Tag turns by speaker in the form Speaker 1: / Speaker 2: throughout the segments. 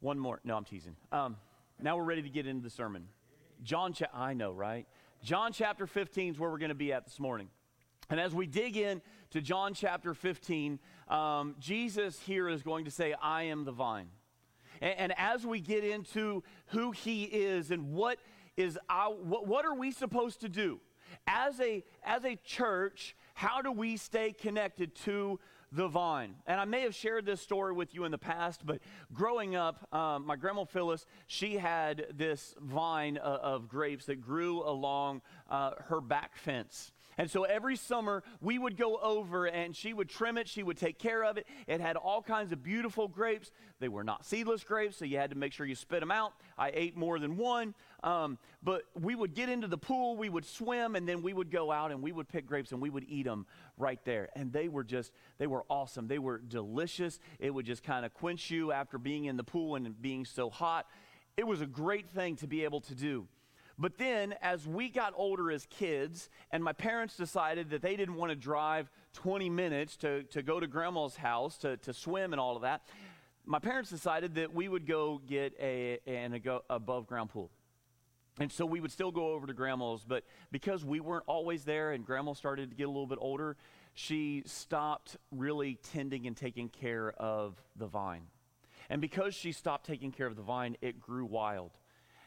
Speaker 1: One more. No, I'm teasing. Um, now we're ready to get into the sermon. John, cha- I know, right? John chapter 15 is where we're going to be at this morning. And as we dig in to John chapter 15, um, Jesus here is going to say, I am the vine. And, and, as we get into who he is and what is our, what are we supposed to do as a, as a church, how do we stay connected to the vine. And I may have shared this story with you in the past, but growing up, um, my grandma Phyllis, she had this vine uh, of grapes that grew along uh, her back fence. And so every summer we would go over and she would trim it, she would take care of it. It had all kinds of beautiful grapes. They were not seedless grapes, so you had to make sure you spit them out. I ate more than one. Um, but we would get into the pool, we would swim, and then we would go out and we would pick grapes and we would eat them right there. And they were just, they were awesome. They were delicious. It would just kind of quench you after being in the pool and being so hot. It was a great thing to be able to do. But then, as we got older as kids, and my parents decided that they didn't want to drive 20 minutes to, to go to grandma's house to, to swim and all of that, my parents decided that we would go get a, an above ground pool. And so we would still go over to grandma's, but because we weren't always there and grandma started to get a little bit older, she stopped really tending and taking care of the vine. And because she stopped taking care of the vine, it grew wild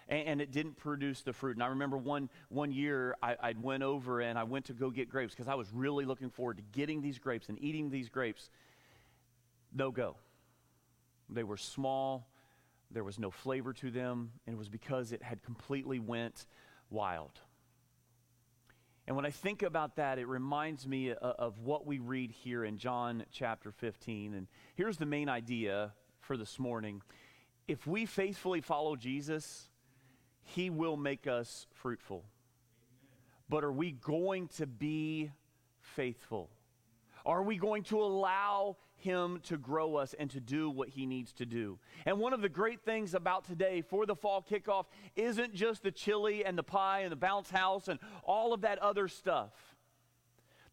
Speaker 1: and, it didn't produce the fruit. And I remember one, one year I, I went over and I went to go get grapes because I was really looking forward to getting these grapes and eating these grapes. No go. They were small, there was no flavor to them, and it was because it had completely went wild. And when I think about that, it reminds me of, of what we read here in John chapter 15. And here's the main idea for this morning. If we faithfully follow Jesus, he will make us fruitful. But are we going to be faithful? Are we going to allow Him to grow us and to do what He needs to do? And one of the great things about today for the fall kickoff isn't just the chili and the pie and the bounce house and all of that other stuff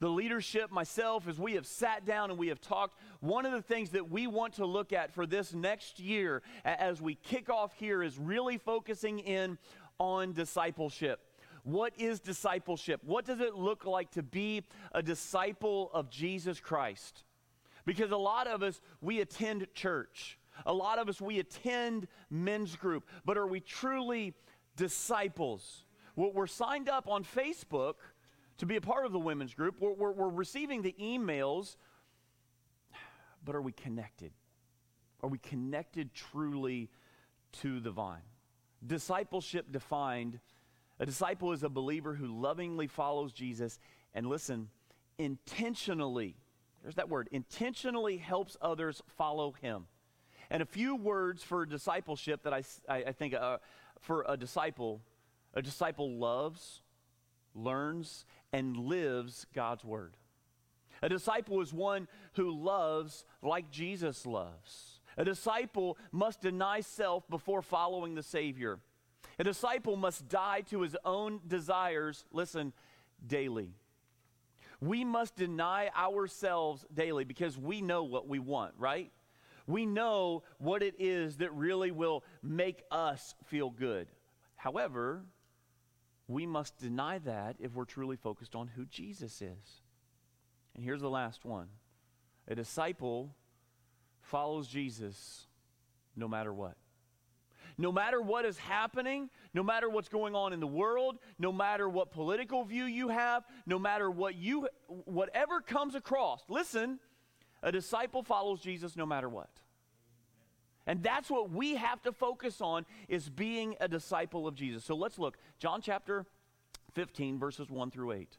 Speaker 1: the leadership, myself, as we have sat down and we have talked, one of the things that we want to look at for this next year as we kick off here is really focusing in on discipleship. What is discipleship? What does it look like to be a disciple of Jesus Christ? Because a lot of us, we attend church. A lot of us, we attend men's group. But are we truly disciples? Well, we're signed up on Facebook to be a part of the women's group. We're, we're, we're receiving the emails, but are we connected? Are we connected truly to the vine? Discipleship defined a disciple is a believer who lovingly follows Jesus and listen, intentionally, there's that word, intentionally helps others follow him. And a few words for discipleship that I, I, I think uh, for a disciple a disciple loves, learns, and lives God's word. A disciple is one who loves like Jesus loves. A disciple must deny self before following the Savior. A disciple must die to his own desires, listen, daily. We must deny ourselves daily because we know what we want, right? We know what it is that really will make us feel good. However, we must deny that if we're truly focused on who Jesus is. And here's the last one a disciple follows Jesus no matter what. No matter what is happening, no matter what's going on in the world, no matter what political view you have, no matter what you whatever comes across. Listen, a disciple follows Jesus no matter what. And that's what we have to focus on is being a disciple of Jesus. So let's look. John chapter 15 verses 1 through 8.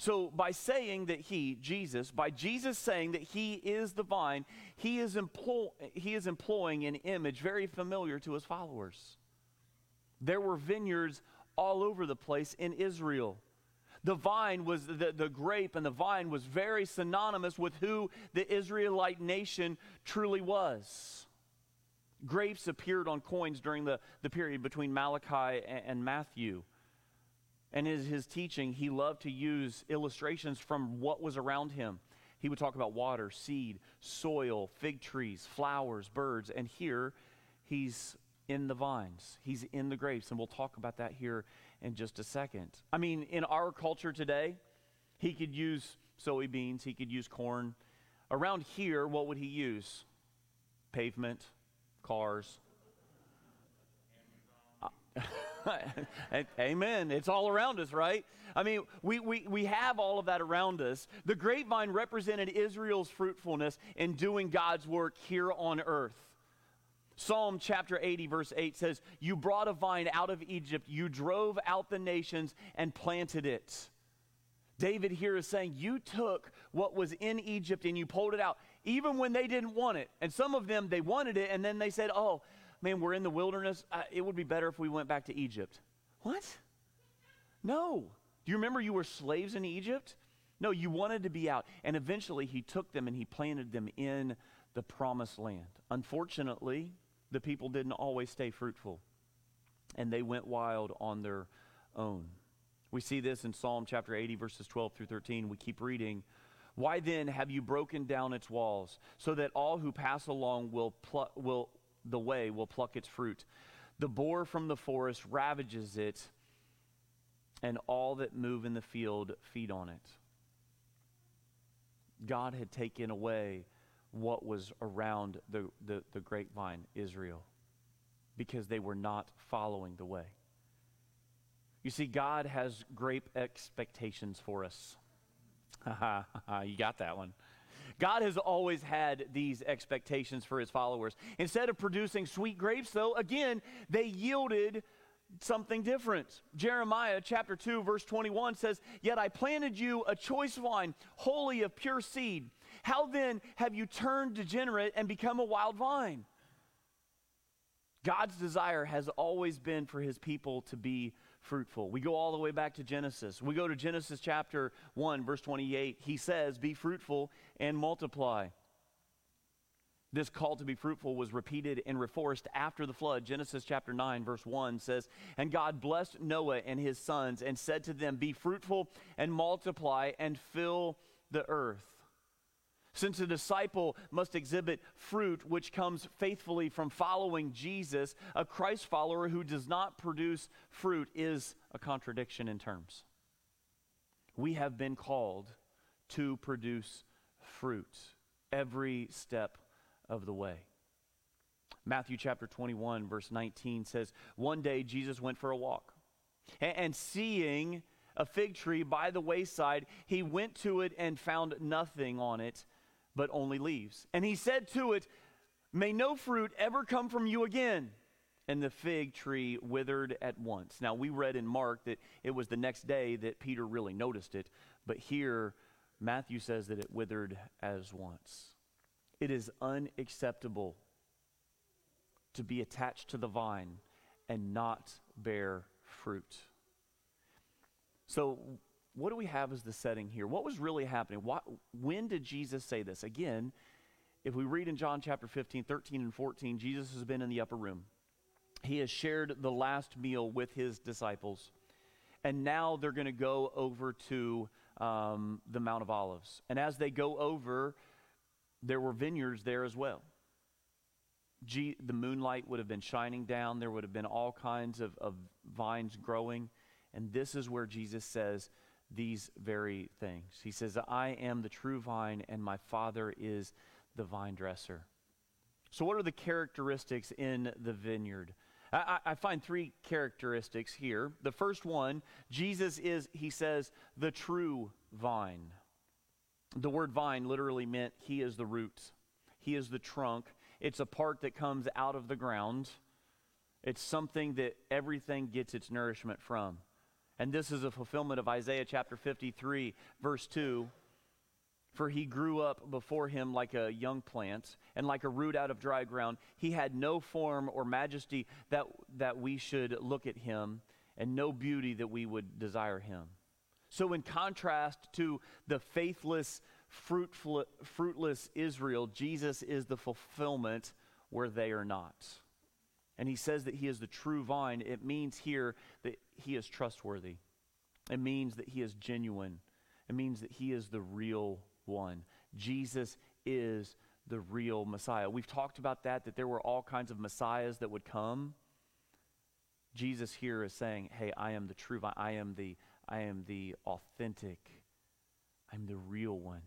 Speaker 1: So, by saying that he, Jesus, by Jesus saying that he is the vine, he is, employ, he is employing an image very familiar to his followers. There were vineyards all over the place in Israel. The vine was, the, the grape and the vine was very synonymous with who the Israelite nation truly was. Grapes appeared on coins during the, the period between Malachi and, and Matthew. And in his teaching, he loved to use illustrations from what was around him. He would talk about water, seed, soil, fig trees, flowers, birds. And here, he's in the vines, he's in the grapes. And we'll talk about that here in just a second. I mean, in our culture today, he could use soybeans, he could use corn. Around here, what would he use? Pavement, cars. Amen. It's all around us, right? I mean, we, we, we have all of that around us. The grapevine represented Israel's fruitfulness in doing God's work here on earth. Psalm chapter 80, verse 8 says, You brought a vine out of Egypt, you drove out the nations and planted it. David here is saying, You took what was in Egypt and you pulled it out, even when they didn't want it. And some of them, they wanted it, and then they said, Oh, man, we're in the wilderness. Uh, it would be better if we went back to Egypt. What? No. Do you remember you were slaves in Egypt? No, you wanted to be out. And eventually he took them and he planted them in the promised land. Unfortunately, the people didn't always stay fruitful and they went wild on their own. We see this in Psalm chapter 80, verses 12 through 13. We keep reading. Why then have you broken down its walls, so that all who pass along will, pl- will the way will pluck its fruit. The boar from the forest ravages it, and all that move in the field feed on it. God had taken away what was around the, the, the grapevine, Israel, because they were not following the way. You see, God has great expectations for us. you got that one. God has always had these expectations for his followers. Instead of producing sweet grapes, though, again, they yielded something different. Jeremiah chapter 2, verse 21 says, Yet I planted you a choice vine, wholly of pure seed. How then have you turned degenerate and become a wild vine? God's desire has always been for his people to be fruitful. We go all the way back to Genesis. We go to Genesis chapter 1, verse 28. He says, Be fruitful and multiply. This call to be fruitful was repeated and reinforced after the flood. Genesis chapter 9, verse 1 says, And God blessed Noah and his sons and said to them, Be fruitful and multiply and fill the earth. Since a disciple must exhibit fruit which comes faithfully from following Jesus, a Christ follower who does not produce fruit is a contradiction in terms. We have been called to produce fruit every step of the way. Matthew chapter 21, verse 19 says, One day Jesus went for a walk, and, seeing a fig tree by the wayside, he went to it and found nothing on it but only leaves. And he said to it, May no fruit ever come from you again. And the fig tree withered at once. Now, we read in Mark that it was the next day that Peter really noticed it, but here Matthew says that it withered as once. It is unacceptable to be attached to the vine and not bear fruit. So, what do we have as the setting here? What was really happening? What, when did Jesus say this? Again, if we read in John chapter 15, 13, and 14, Jesus has been in the upper room. He has shared the last meal with his disciples. And now they're going to go over to um, the Mount of Olives. And as they go over, there were vineyards there as well. G- the moonlight would have been shining down, there would have been all kinds of, of vines growing. And this is where Jesus says, these very things. He says, I am the true vine, and my Father is the vine dresser. So, what are the characteristics in the vineyard? I, I, find three characteristics here. The first one, Jesus is, he says, the true vine. The word vine literally meant he is the root, he is the trunk. It's a part that comes out of the ground, it's something that everything gets its nourishment from. And this is a fulfillment of Isaiah chapter 53, verse 2. For he grew up before him like a young plant, and like a root out of dry ground. He had no form or majesty that, that we should look at him, and no beauty that we would desire him. So, in contrast to the faithless, fruitful, fruitless Israel, Jesus is the fulfillment where they are not. And he says that he is the true vine. It means here that he is trustworthy, it means that he is genuine, it means that he is the real one. Jesus is the real Messiah. We've talked about that, that there were all kinds of Messiahs that would come. Jesus here is saying, Hey, I am the true. I am the, I am the authentic. I'm the real one.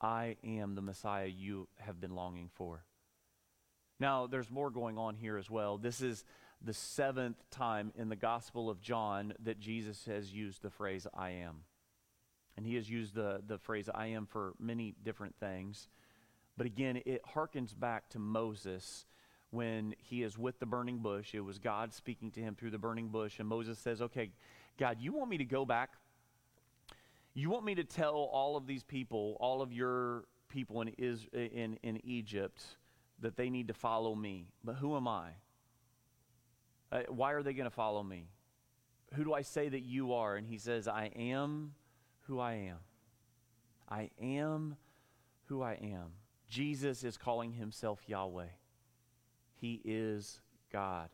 Speaker 1: I am the Messiah you have been longing for. Now, there's more going on here as well. This is the seventh time in the Gospel of John that Jesus has used the phrase, I am. And he has used the, the phrase I am for many different things. But again, it harkens back to Moses when he is with the burning bush. It was God speaking to him through the burning bush. And Moses says, Okay, God, you want me to go back? You want me to tell all of these people, all of your people in, is, in, in Egypt, that they need to follow me. But who am I? Uh, why are they going to follow me? Who do I say that you are? And he says, I am who I am. I am who I am. Jesus is calling himself Yahweh. He is God.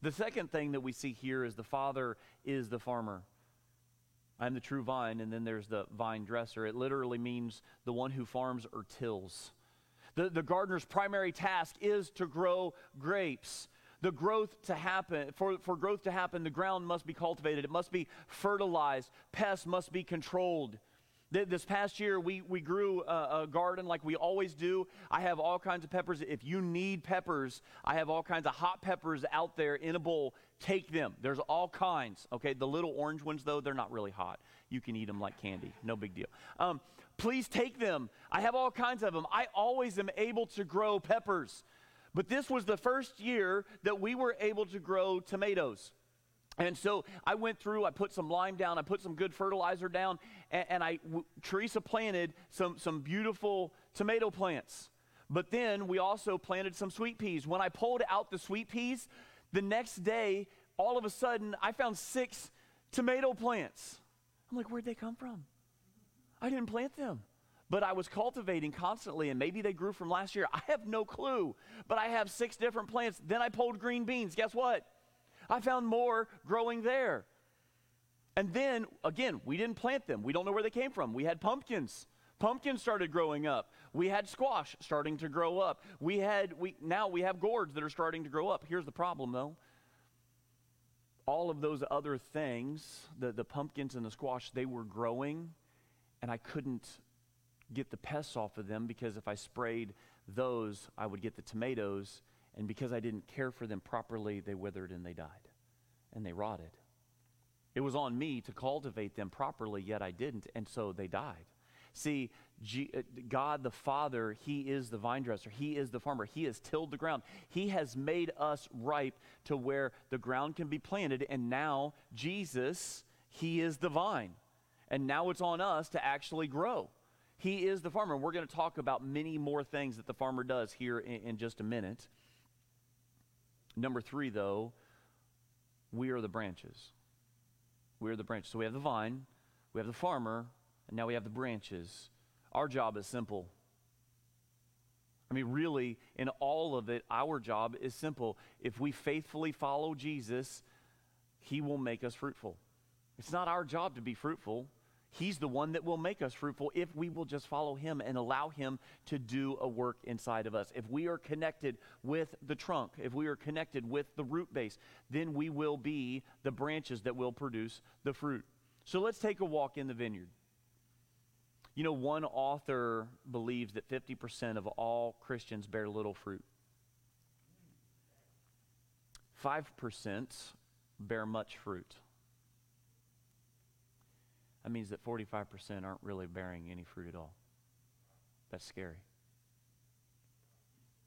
Speaker 1: The second thing that we see here is the Father is the farmer. I'm the true vine, and then there's the vine dresser. It literally means the one who farms or tills. The, the gardener's primary task is to grow grapes the growth to happen for, for growth to happen the ground must be cultivated. It must be fertilized. Pests must be controlled. This past year we, we grew a, a, garden like we always do. I have all kinds of peppers. If you need peppers i have all kinds of hot peppers out there in a bowl. Take them. There's all kinds okay? The little orange ones though they're not really hot. You can eat them like candy. No big deal. Um, please take them. I have all kinds of them. I always am able to grow peppers but this was the first year that we were able to grow tomatoes. And so I went through, I put some lime down, I put some good fertilizer down, and, and I, w- Teresa planted some, some beautiful tomato plants. But then we also planted some sweet peas. When I pulled out the sweet peas, the next day, all of a sudden, I found six tomato plants. I'm like, where'd they come from? I didn't plant them but I was cultivating constantly, and maybe they grew from last year. I have no clue, but I have six different plants. Then I pulled green beans. Guess what? I found more growing there. And then, again, we didn't plant them. We don't know where they came from. We had pumpkins. Pumpkins started growing up. We had squash starting to grow up. We had, we, now we have gourds that are starting to grow up. Here's the problem, though. All of those other things, the, the pumpkins and the squash, they were growing, and I couldn't get the pests off of them because if I sprayed those, I would get the tomatoes. And because I didn't care for them properly, they withered and they died and they rotted. It was on me to cultivate them properly, yet I didn't, and so they died. See, G- uh, God the Father, He is the vine dresser. He is the farmer. He has tilled the ground. He has made us ripe to where the ground can be planted. And now, Jesus, He is the vine. And now it's on us to actually grow. He is the farmer. And We're going to talk about many more things that the farmer does here in, in just a minute. Number three, though, we are the branches. We are the branches. So we have the vine, we have the farmer, and now we have the branches. Our job is simple. I mean, really, in all of it, our job is simple. If we faithfully follow Jesus, He will make us fruitful. It's not our job to be fruitful. He's the one that will make us fruitful if we will just follow Him and allow Him to do a work inside of us. If we are connected with the trunk, if we are connected with the root base, then we will be the branches that will produce the fruit. So let's take a walk in the vineyard. You know, one author believes that 50% of all Christians bear little fruit. 5% bear much fruit. That means that 45% aren't really bearing any fruit at all. That's scary.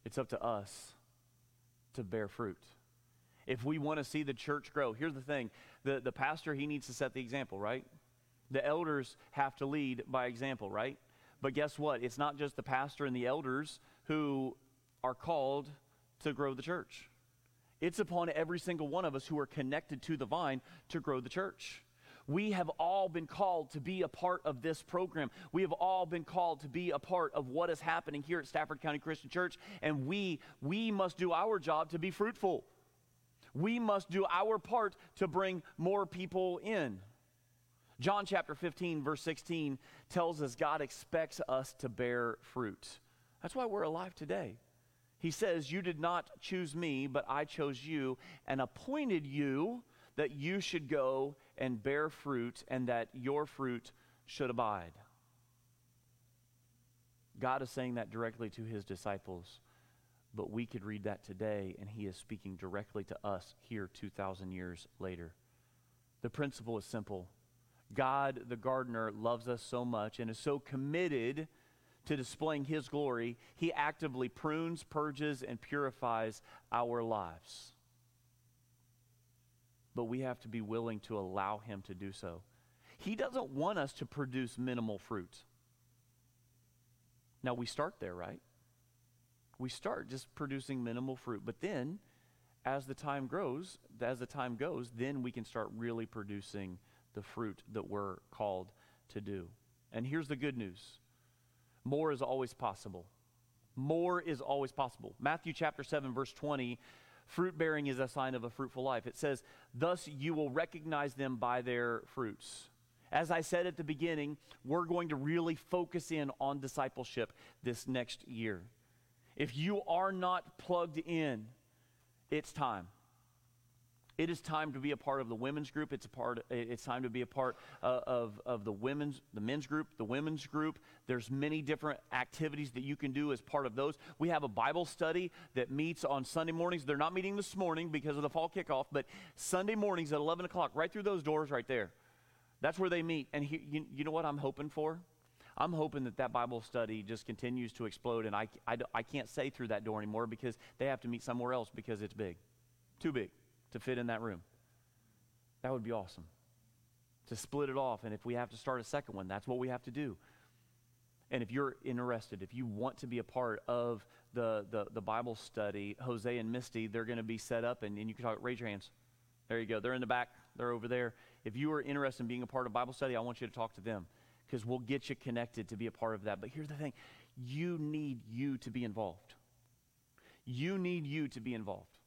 Speaker 1: It's up to us to bear fruit. if we want to see the church grow. Here's the thing the, the pastor, he needs to set the example, right? The elders have to lead by example, right? But guess what? It's not just the pastor and the elders who are called to grow the church. It's upon every single one of us who are connected to the vine to grow the church. We have all been called to be a part of this program. We have all been called to be a part of what is happening here at Stafford County Christian Church, and we we must do our job to be fruitful. We must do our part to bring more people in. John chapter 15 verse 16 tells us God expects us to bear fruit. That's why we're alive today. He says, You did not choose me, but I chose you and appointed you that you should go and bear fruit and that your fruit should abide. God is saying that directly to his disciples, but we could read that today and he is speaking directly to us here 2,000 years later. The principle is simple God, the gardener, loves us so much and is so committed to displaying his glory, he actively prunes, purges, and purifies our lives but we have to be willing to allow Him to do so. He doesn't want us to produce minimal fruit. Now, we start there, right? We start just producing minimal fruit, but then as the time grows, as the time goes, then we can start really producing the fruit that we're called to do. And here's the good news more is always possible. More is always possible. Matthew chapter 7, verse 20 Fruit bearing is a sign of a fruitful life. It says, Thus you will recognize them by their fruits. As I said at the beginning, we're going to really focus in on discipleship this next year. If you are not plugged in, it's time. It is time to be a part of the women's group. It's a part. It's time to be a part uh, of, of the women's, the men's group, the women's group. There's many different activities that you can do as part of those. We have a Bible study that meets on Sunday mornings. They're not meeting this morning because of the fall kickoff, but Sunday mornings at 11 o'clock, right through those doors right there. That's where they meet. And he, you, you know what I'm hoping for? I'm hoping that that Bible study just continues to explode, and I, I, I can't say through that door anymore because they have to meet somewhere else because it's big, too big to fit in that room. That would be awesome. To split it off, and if we have to start a second one, that's what we have to do. And if you're interested, if you want to be a part of the, the, the Bible study, Jose and Misty, they're going to be set up, and, and you can talk, raise your hands. There you go. They're in the back, they're over there. If you are interested in being a part of Bible study, I want you to talk to them because we'll get you connected to be a part of that. But here's the thing you need you to be involved. You need you to be involved.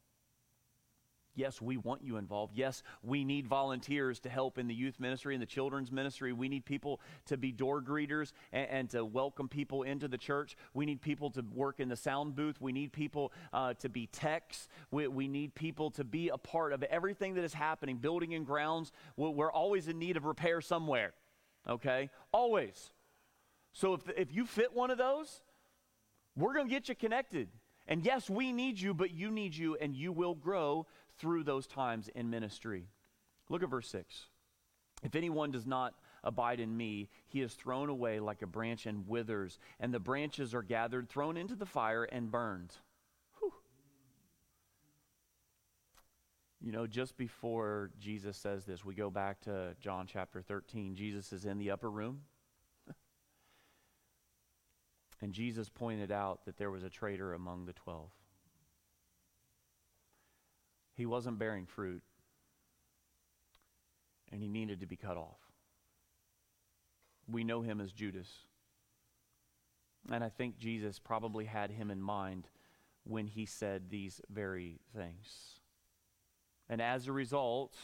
Speaker 1: Yes, we want you involved. Yes, we need volunteers to help in the youth ministry and the children's ministry. We need people to be door greeters and, and to welcome people into the church. We need people to work in the sound booth. We need people uh, to be techs. We, we, need people to be a part of everything that is happening, building and grounds. We're, we're always in need of repair somewhere, okay? Always. So if, if you fit one of those, we're going to get you connected. And yes, we need you, but you need you, and you will grow through those times in ministry. Look at verse 6. If anyone does not abide in me, he is thrown away like a branch and withers, and the branches are gathered, thrown into the fire, and burned. Whew. You know, just before Jesus says this, we go back to John chapter 13. Jesus is in the upper room. and Jesus pointed out that there was a traitor among the twelve. He wasn't bearing fruit, and he needed to be cut off. We know him as Judas. And I think Jesus probably had him in mind when he said these very things. And as a result,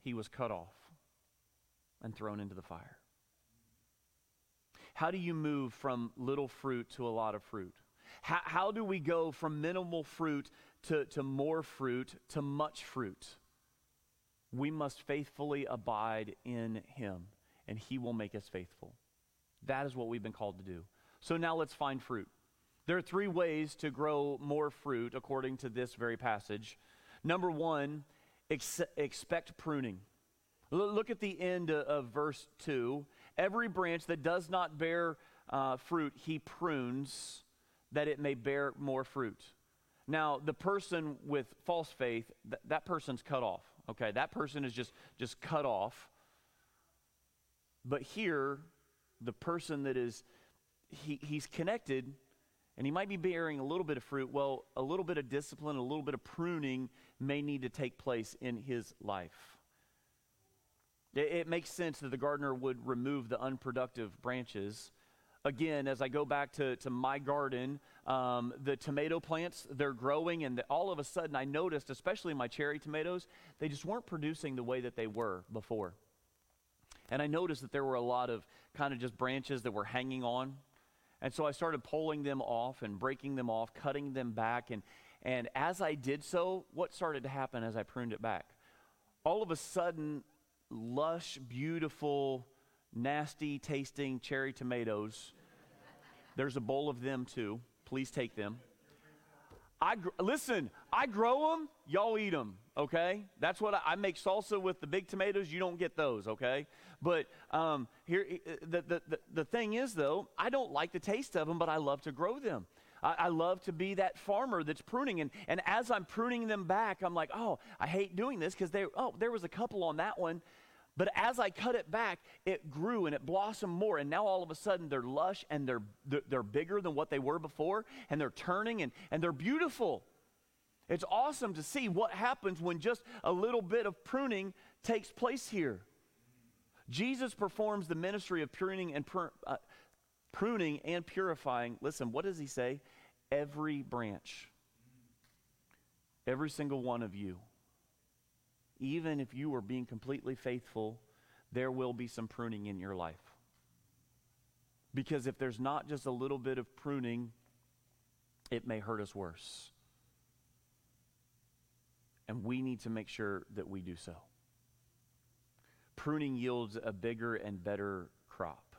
Speaker 1: he was cut off and thrown into the fire. How do you move from little fruit to a lot of fruit? How, how do we go from minimal fruit to, to more fruit, to much fruit. We must faithfully abide in Him, and He will make us faithful. That is what we've been called to do. So now let's find fruit. There are three ways to grow more fruit according to this very passage. Number one, ex- expect pruning. L- look at the end of, of verse 2. Every branch that does not bear uh, fruit, he prunes that it may bear more fruit. Now, the person with false faith, th- that person's cut off. Okay, that person is just just cut off. But here, the person that is he, he's connected and he might be bearing a little bit of fruit. Well, a little bit of discipline, a little bit of pruning may need to take place in his life. It, it makes sense that the gardener would remove the unproductive branches. Again, as I go back to, to my garden, um, the tomato plants, they're growing, and the, all of a sudden I noticed, especially my cherry tomatoes, they just weren't producing the way that they were before. And I noticed that there were a lot of kind of just branches that were hanging on and so I started pulling them off and breaking them off, cutting them back. And, and as I did so, what started to happen as I pruned it back? All of a sudden, lush, beautiful, nasty tasting cherry tomatoes. There's a bowl of them too. Please take them. I gr- listen. I grow them. Y'all eat them. Okay, that's what I, I, make salsa with the big tomatoes. You don't get those. Okay, but um, here the, the the the thing is though, I don't like the taste of them, but I love to grow them. I, I love to be that farmer that's pruning, and and as I'm pruning them back, I'm like, oh, I hate doing this because there oh there was a couple on that one. But as I cut it back, it grew and it blossomed more. And now all of a sudden they're lush and they're, they're bigger than what they were before. And they're turning and, and they're beautiful. It's awesome to see what happens when just a little bit of pruning takes place here. Jesus performs the ministry of pruning and pr- uh, pruning and purifying. Listen, what does he say? Every branch. Every single one of you even if you are being completely faithful, there will be some pruning in your life. Because if there's not just a little bit of pruning, it may hurt us worse. And we need to make sure that we do so. Pruning yields a bigger and better crop.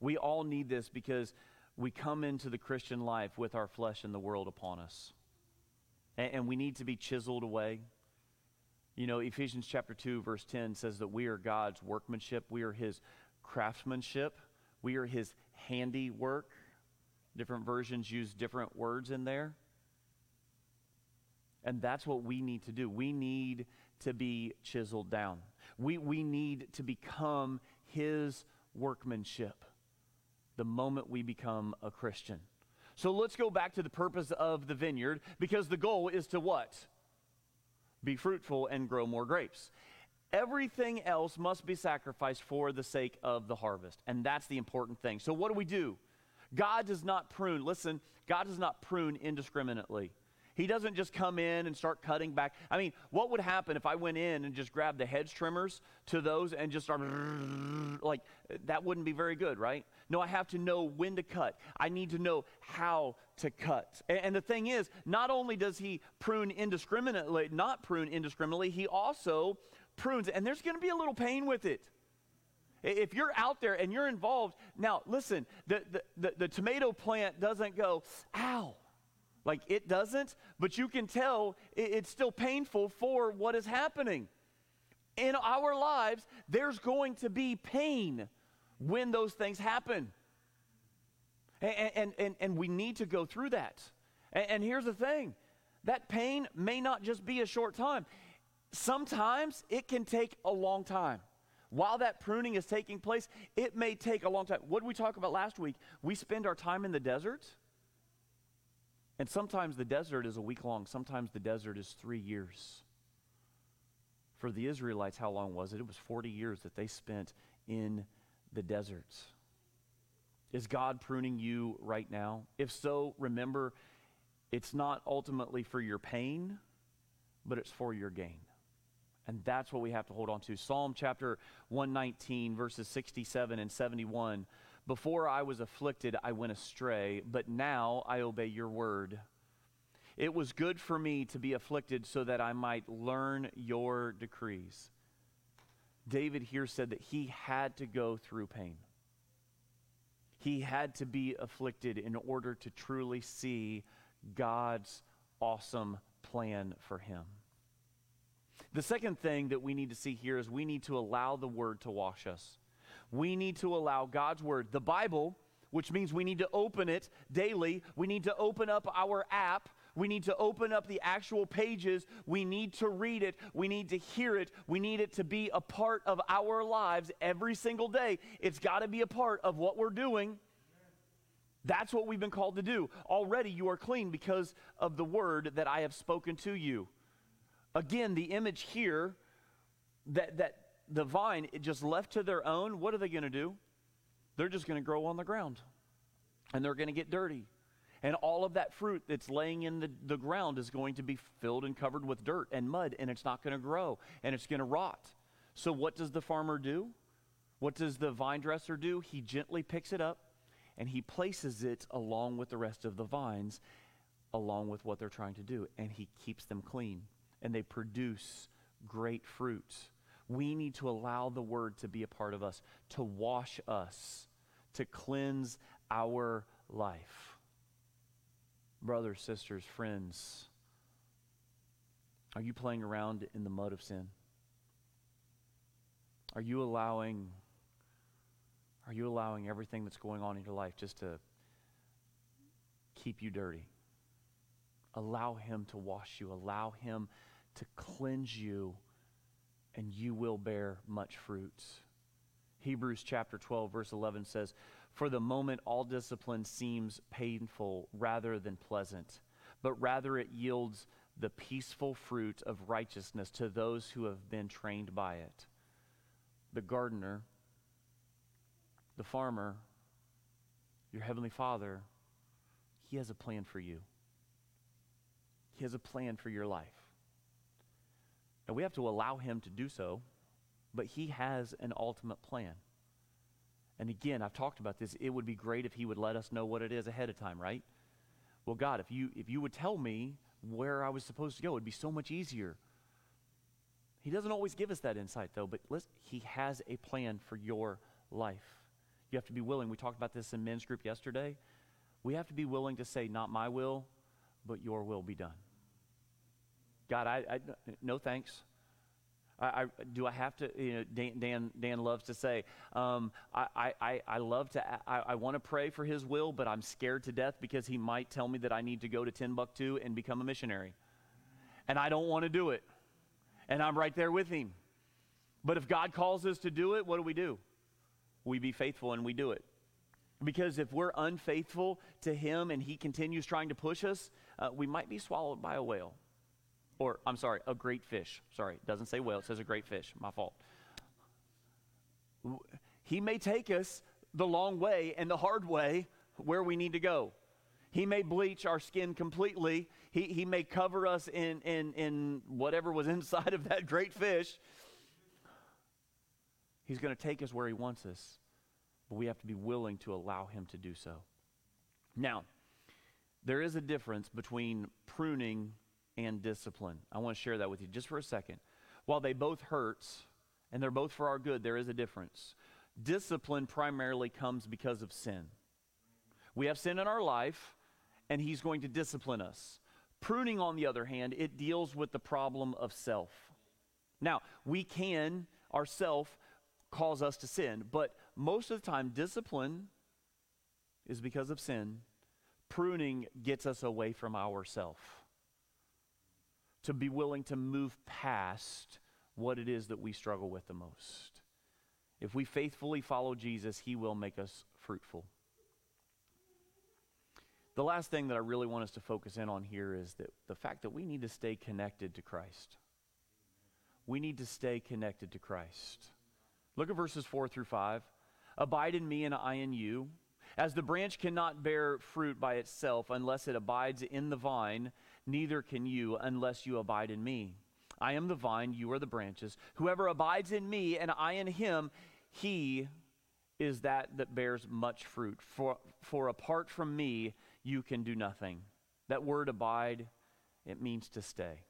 Speaker 1: We all need this because we come into the Christian life with our flesh and the world upon us. And, and we need to be chiseled away. You know, Ephesians chapter 2, verse 10 says that we are God's workmanship, we are his craftsmanship, we are his handiwork. Different versions use different words in there. And that's what we need to do. We need to be chiseled down. We, we need to become his workmanship the moment we become a Christian. So let's go back to the purpose of the vineyard because the goal is to what? Be fruitful and grow more grapes. Everything else must be sacrificed for the sake of the harvest. And that's the important thing. So, what do we do? God does not prune, listen, God does not prune indiscriminately. He doesn't just come in and start cutting back. I mean, what would happen if I went in and just grabbed the hedge trimmers to those and just started like that wouldn't be very good, right? No, I have to know when to cut. I need to know how to cut. And, and the thing is, not only does he prune indiscriminately, not prune indiscriminately, he also prunes, and there's going to be a little pain with it. If you're out there and you're involved, now listen, the, the, the, the tomato plant doesn't go, ow like it doesn't, but you can tell it, it's still painful for what is happening. In our lives, there's going to be pain when those things happen. And, and, and, and we need to go through that. And, and here's the thing that pain may not just be a short time, sometimes it can take a long time. While that pruning is taking place, it may take a long time. What did we talk about last week? We spend our time in the desert and sometimes the desert is a week long, sometimes the desert is three years. For the Israelites, how long was it? It was 40 years that they spent in the deserts. Is God pruning you right now? If so, remember, it's not ultimately for your pain, but it's for your gain. And that's what we have to hold on to. Psalm chapter 119, verses 67 and 71 before I was afflicted, I went astray, but now I obey your word. It was good for me to be afflicted so that I might learn your decrees. David here said that he had to go through pain. He had to be afflicted in order to truly see God's awesome plan for him. The second thing that we need to see here is we need to allow the word to wash us we need to allow God's Word, the Bible, which means we need to open it daily. We need to open up our app. We need to open up the actual pages. We need to read it. We need to hear it. We need it to be a part of our lives every single day. It's got to be a part of what we're doing. That's what we've been called to do. Already you are clean because of the word that I have spoken to you. Again, the image here that, that the vine just left to their own, what are they going to do? They're just going to grow on the ground and they're going to get dirty. And all of that fruit that's laying in the, the ground is going to be filled and covered with dirt and mud, and it's not going to grow and it's going to rot. So, what does the farmer do? What does the vine dresser do? He gently picks it up and he places it along with the rest of the vines, along with what they're trying to do, and he keeps them clean and they produce great fruit. We need to allow the word to be a part of us, to wash us, to cleanse our life. Brothers, sisters, friends, are you playing around in the mud of sin? Are you allowing are you allowing everything that's going on in your life just to keep you dirty? Allow him to wash you, allow him to cleanse you, and you will bear much fruit. Hebrews chapter 12 verse 11 says, for the moment, all discipline seems painful rather than pleasant, but rather it yields the peaceful fruit of righteousness to those who have been trained by it. The gardener, the farmer, your heavenly father, he has a plan for you. He has a plan for your life. And we have to allow him to do so, but he has an ultimate plan. And again, I've talked about this. It would be great if he would let us know what it is ahead of time, right? Well, God, if you if you would tell me where I was supposed to go, it'd be so much easier. He doesn't always give us that insight though, but he has a plan for your life. You have to be willing. We talked about this in men's group yesterday. We have to be willing to say, not my will, but your will be done. God, I, I no thanks. I, I, do I have to? You know, Dan, Dan, Dan loves to say, um, I, I, I love to, I, I want to pray for his will, but I'm scared to death because he might tell me that I need to go to Timbuktu and become a missionary. And I don't want to do it. And I'm right there with him. But if God calls us to do it, what do we do? We be faithful and we do it. Because if we're unfaithful to him and he continues trying to push us, uh, we might be swallowed by a whale. Or, I'm sorry, a great fish. Sorry, it doesn't say whale, it says a great fish. My fault. He may take us the long way and the hard way where we need to go. He may bleach our skin completely. He, he may cover us in, in, in whatever was inside of that great fish. He's going to take us where he wants us, but we have to be willing to allow him to do so. Now, there is a difference between pruning and discipline. I want to share that with you just for a second. While they both hurt and they're both for our good, there is a difference. Discipline primarily comes because of sin. We have sin in our life, and He's going to discipline us. Pruning, on the other hand, it deals with the problem of self. Now, we can ourself cause us to sin, but most of the time, discipline is because of sin. Pruning gets us away from ourself to be willing to move past what it is that we struggle with the most. If we faithfully follow Jesus, he will make us fruitful. The last thing that I really want us to focus in on here is that the fact that we need to stay connected to Christ. We need to stay connected to Christ. Look at verses 4 through 5. Abide in me and I in you. As the branch cannot bear fruit by itself unless it abides in the vine, neither can you unless you abide in me. I am the vine, you are the branches. Whoever abides in me and I in him, he is that that bears much fruit. For, for apart from me, you can do nothing. That word abide, it means to stay,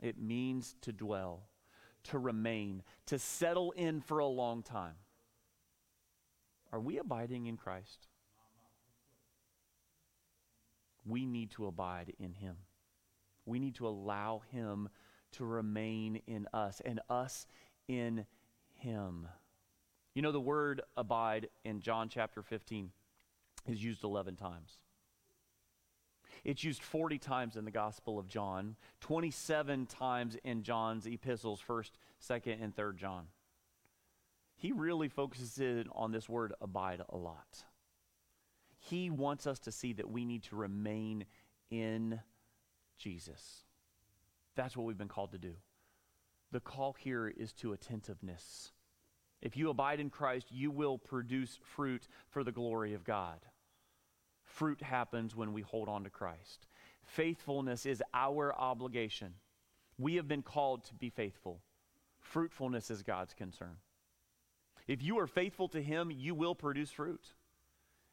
Speaker 1: it means to dwell, to remain, to settle in for a long time. Are we abiding in Christ? We need to abide in him. We need to allow him to remain in us and us in him. You know, the word abide in John chapter 15 is used 11 times. It's used 40 times in the Gospel of John, 27 times in John's epistles, 1st, 2nd, and 3rd John. He really focuses in on this word abide a lot. He wants us to see that we need to remain in Jesus. That's what we've been called to do. The call here is to attentiveness. If you abide in Christ, you will produce fruit for the glory of God. Fruit happens when we hold on to Christ. Faithfulness is our obligation. We have been called to be faithful. Fruitfulness is God's concern. If you are faithful to Him, you will produce fruit.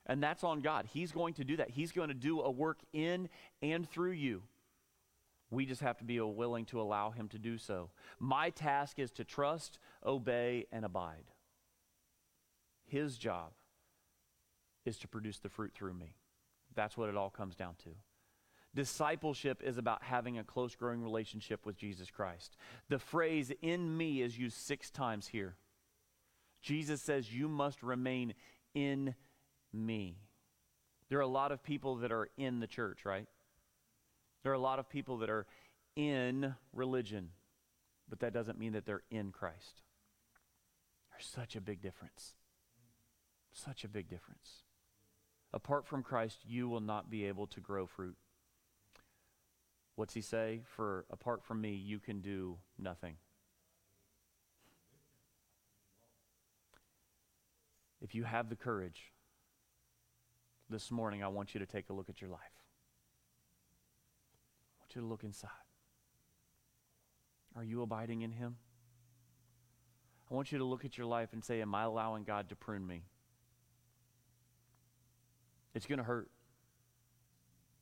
Speaker 1: And that's on God. He's going to do that. He's going to do a work in and through you. We just have to be willing to allow Him to do so. My task is to trust, obey, and abide. His job is to produce the fruit through me. That's what it all comes down to. Discipleship is about having a close growing relationship with Jesus Christ. The phrase in me is used six times here. Jesus says, You must remain in me. There are a lot of people that are in the church, right? There are a lot of people that are in religion, but that doesn't mean that they're in Christ. There's such a big difference. Such a big difference. Apart from Christ, you will not be able to grow fruit. What's he say? For apart from me, you can do nothing. If you have the courage, this morning I want you to take a look at your life. I want you to look inside. Are you abiding in Him? I want you to look at your life and say, Am I allowing God to prune me? It's going to hurt,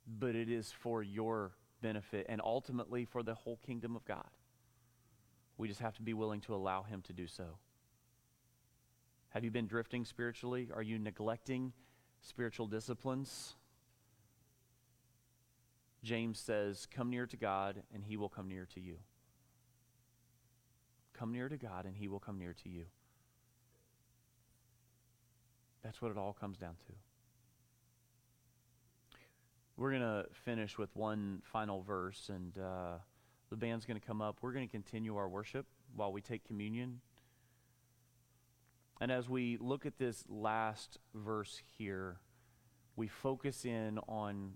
Speaker 1: but it is for your benefit and ultimately for the whole kingdom of God. We just have to be willing to allow Him to do so. Have you been drifting spiritually? Are you neglecting spiritual disciplines? James says, Come near to God, and he will come near to you. Come near to God, and he will come near to you. That's what it all comes down to. We're going to finish with one final verse, and uh, the band's going to come up. We're going to continue our worship while we take communion. And as we look at this last verse here, we focus in on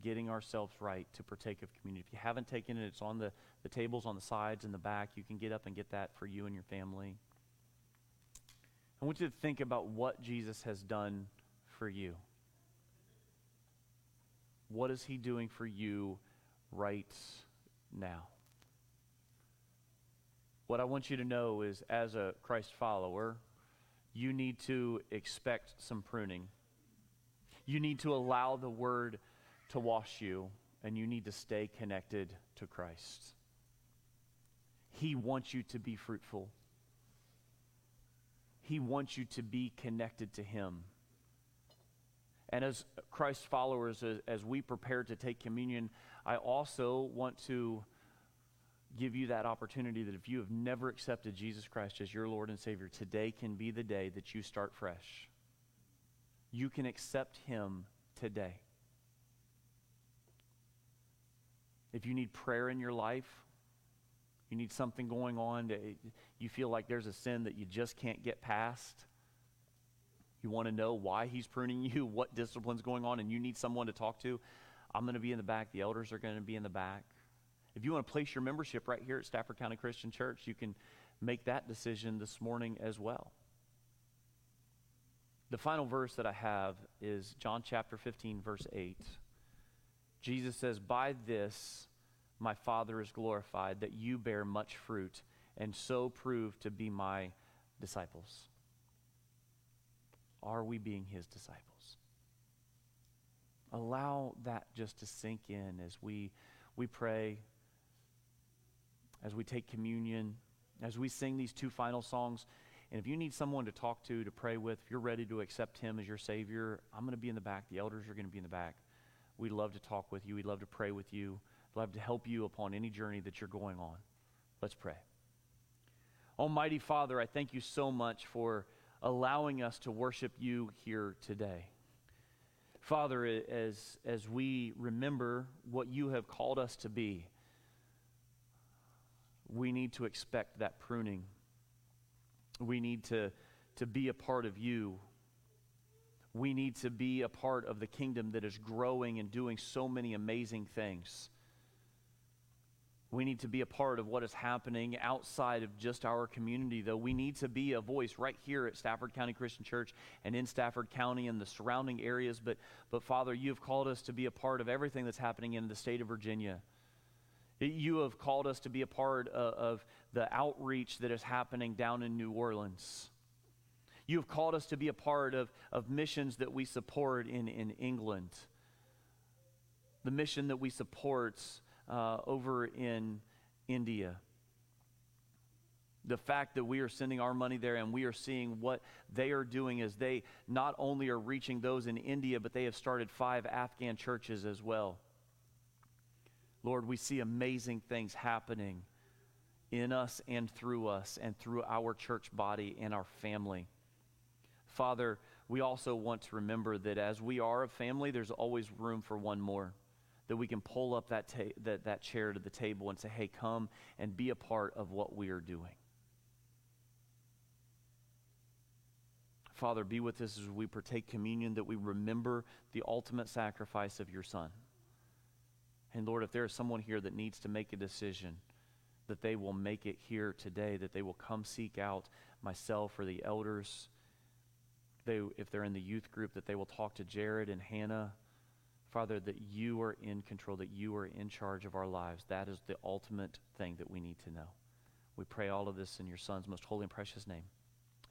Speaker 1: getting ourselves right to partake of communion. If you haven't taken it, it's on the, the tables on the sides and the back. You can get up and get that for you and your family. I want you to think about what Jesus has done for you. What is he doing for you right now? What I want you to know is, as a Christ follower, you need to expect some pruning. You need to allow the word to wash you, and you need to stay connected to Christ. He wants you to be fruitful. He wants you to be connected to Him. And as Christ followers, as, as we prepare to take communion, I also want to give you that opportunity that if you have never accepted Jesus Christ as your Lord and Savior, today can be the day that you start fresh. You can accept Him today. If you need prayer in your life, you need something going on, to, you feel like there's a sin that you just can't get past. You want to know why He's pruning you, what discipline's going on, and you need someone to talk to. I'm going to be in the back. The elders are going to be in the back. If you want to place your membership right here at Stafford County Christian Church, you can make that decision this morning as well. The final verse that I have is John chapter 15, verse 8. Jesus says, By this my Father is glorified, that you bear much fruit, and so prove to be my disciples. Are we being his disciples? Allow that just to sink in as we, we pray as we take communion, as we sing these two final songs. And if you need someone to talk to, to pray with, if you're ready to accept Him as your Savior, I'm going to be in the back. The elders are going to be in the back. We'd love to talk with you. We'd love to pray with you. We'd love to help you upon any journey that you're going on. Let's pray. Almighty Father, I thank you so much for allowing us to worship you here today. Father, as, as we remember what you have called us to be, we need to expect that pruning. We need to, to be a part of you. We need to be a part of the kingdom that is growing and doing so many amazing things. We need to be a part of what is happening outside of just our community, though. We need to be a voice right here at Stafford County Christian Church and in Stafford County and the surrounding areas. But, but Father, you have called us to be a part of everything that's happening in the state of Virginia. You have called us to be a part of, the outreach that is happening down in New Orleans. You have called us to be a part of, of missions that we support in, in England. The mission that we support uh, over in India. The fact that we are sending our money there and we are seeing what they are doing is they not only are reaching those in India, but they have started five Afghan churches as well. Lord, we see amazing things happening in us and through us and through our church body and our family. Father, we also want to remember that as we are a family, there's always room for one more that we can pull up that, ta- that, that chair to the table and say, hey, come and be a part of what we are doing. Father, be with us as we partake communion, that we remember the ultimate sacrifice of your Son. And Lord, if there is someone here that needs to make a decision, that they will make it here today, that they will come seek out myself or the elders. They, if they're in the youth group, that they will talk to Jared and Hannah Father, that you are in control, that you are in charge of our lives. That is the ultimate thing that we need to know. We pray all of this in your Son's most holy and precious name.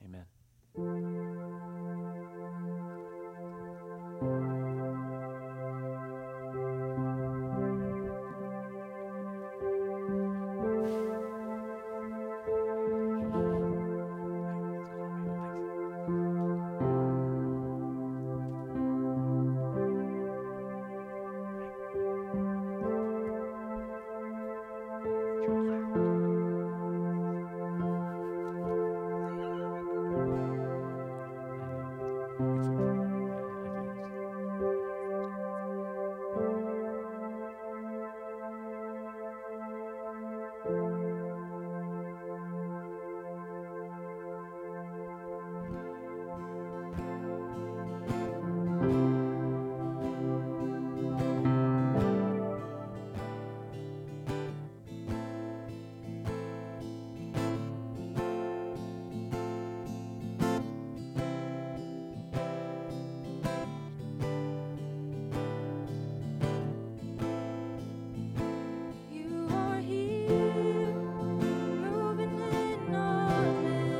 Speaker 1: Amen.